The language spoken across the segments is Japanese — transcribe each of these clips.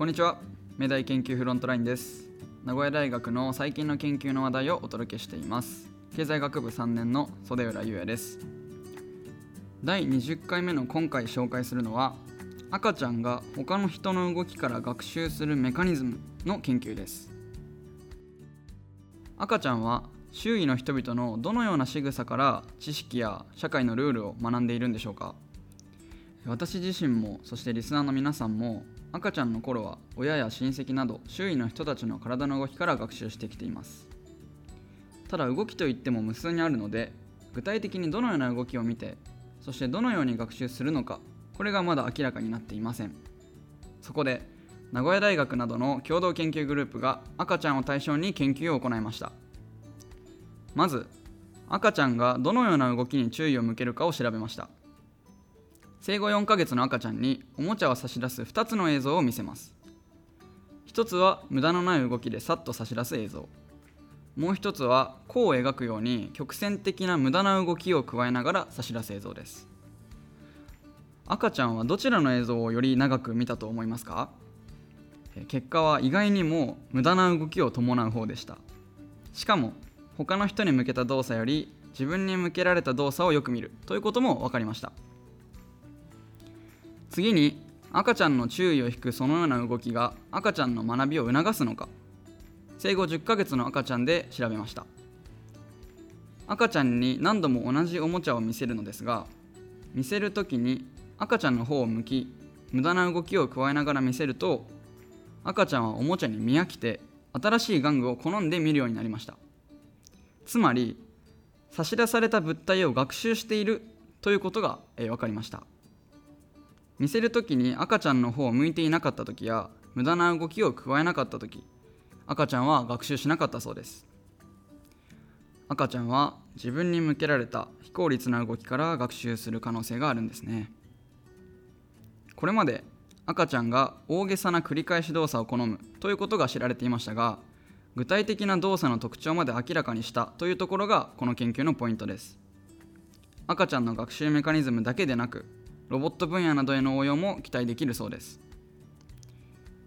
こんにちは。明大研究フロントラインです。名古屋大学の最近の研究の話題をお届けしています。経済学部3年の袖浦優也です。第20回目の今回紹介するのは赤ちゃんが他の人の動きから学習するメカニズムの研究です。赤ちゃんは周囲の人々のどのような仕草から知識や社会のルールを学んでいるんでしょうか？私自身もそしてリスナーの皆さんも赤ちゃんの頃は親や親戚など周囲の人たちの体の動きから学習してきています。ただ動きといっても無数にあるので具体的にどのような動きを見てそしてどのように学習するのかこれがまだ明らかになっていません。そこで名古屋大学などの共同研究グループが赤ちゃんを対象に研究を行いました。まず赤ちゃんがどのような動きに注意を向けるかを調べました。生後4ヶ月の赤ちゃんにおもちゃを差し出す2つの映像を見せます。1つは無駄のない動きでさっと差し出す映像。もう1つは弧を描くように曲線的な無駄な動きを加えながら差し出す映像です。赤ちゃんはどちらの映像をより長く見たと思いますか？結果は意外にも無駄な動きを伴う方でした。しかも他の人に向けた動作より自分に向けられた動作をよく見るということも分かりました。次に赤ちゃんの注意を引くそのような動きが赤ちゃんの学びを促すのか。生後10ヶ月の赤ちゃんで調べました。赤ちゃんに何度も同じおもちゃを見せるのですが見せる時に赤ちゃんの方を向き無駄な動きを加えながら見せると赤ちゃんはおもちゃに見飽きて新しい玩具を好んで見るようになりました。つまり差し出された物体を学習しているということが、え、分かりました。見せる時に赤ちゃんの方を向いていなかった時や無駄な動きを加えなかった時赤ちゃんは学習しなかったそうです。赤ちゃんは自分に向けられた非効率な動きから学習する可能性があるんですね。これまで赤ちゃんが大げさな繰り返し動作を好むということが知られていましたが具体的な動作の特徴まで明らかにしたというところがこの研究のポイントです。赤ちゃんの学習メカニズムだけでなくロボット分野などへの応用も期待できるそうです。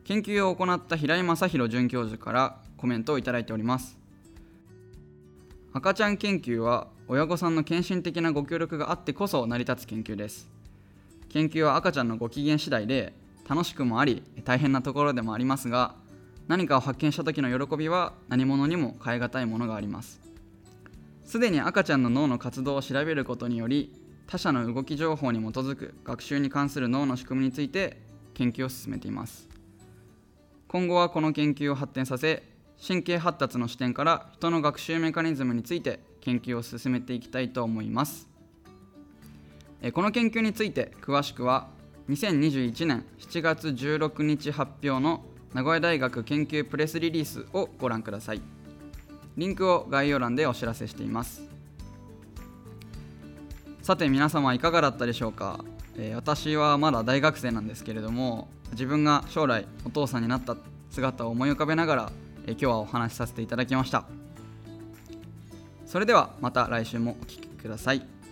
研究を行った平井正弘准教授からコメントをいただいております。赤ちゃん研究は親御さんの献身的なご協力があってこそ成り立つ研究です。研究は赤ちゃんのご機嫌次第で楽しくもあり大変なところでもありますが何かを発見した時の喜びは何者にも代え難いものがあります。すでに赤ちゃんの脳の活動を調べることにより他者の動き情報に基づく学習に関する脳の仕組みについて研究を進めています。今後はこの研究を発展させ神経発達の視点から人の学習メカニズムについて研究を進めていきたいと思います。この研究について詳しくは2021年7月16日発表の名古屋大学研究プレスリリースをご覧ください。リンクを概要欄でお知らせしています。さて皆様いかがだったでしょうか、えー、私はまだ大学生なんですけれども自分が将来お父さんになった姿を思い浮かべながら、えー、今日はお話しさせていただきました。それではまた来週もお聴きください。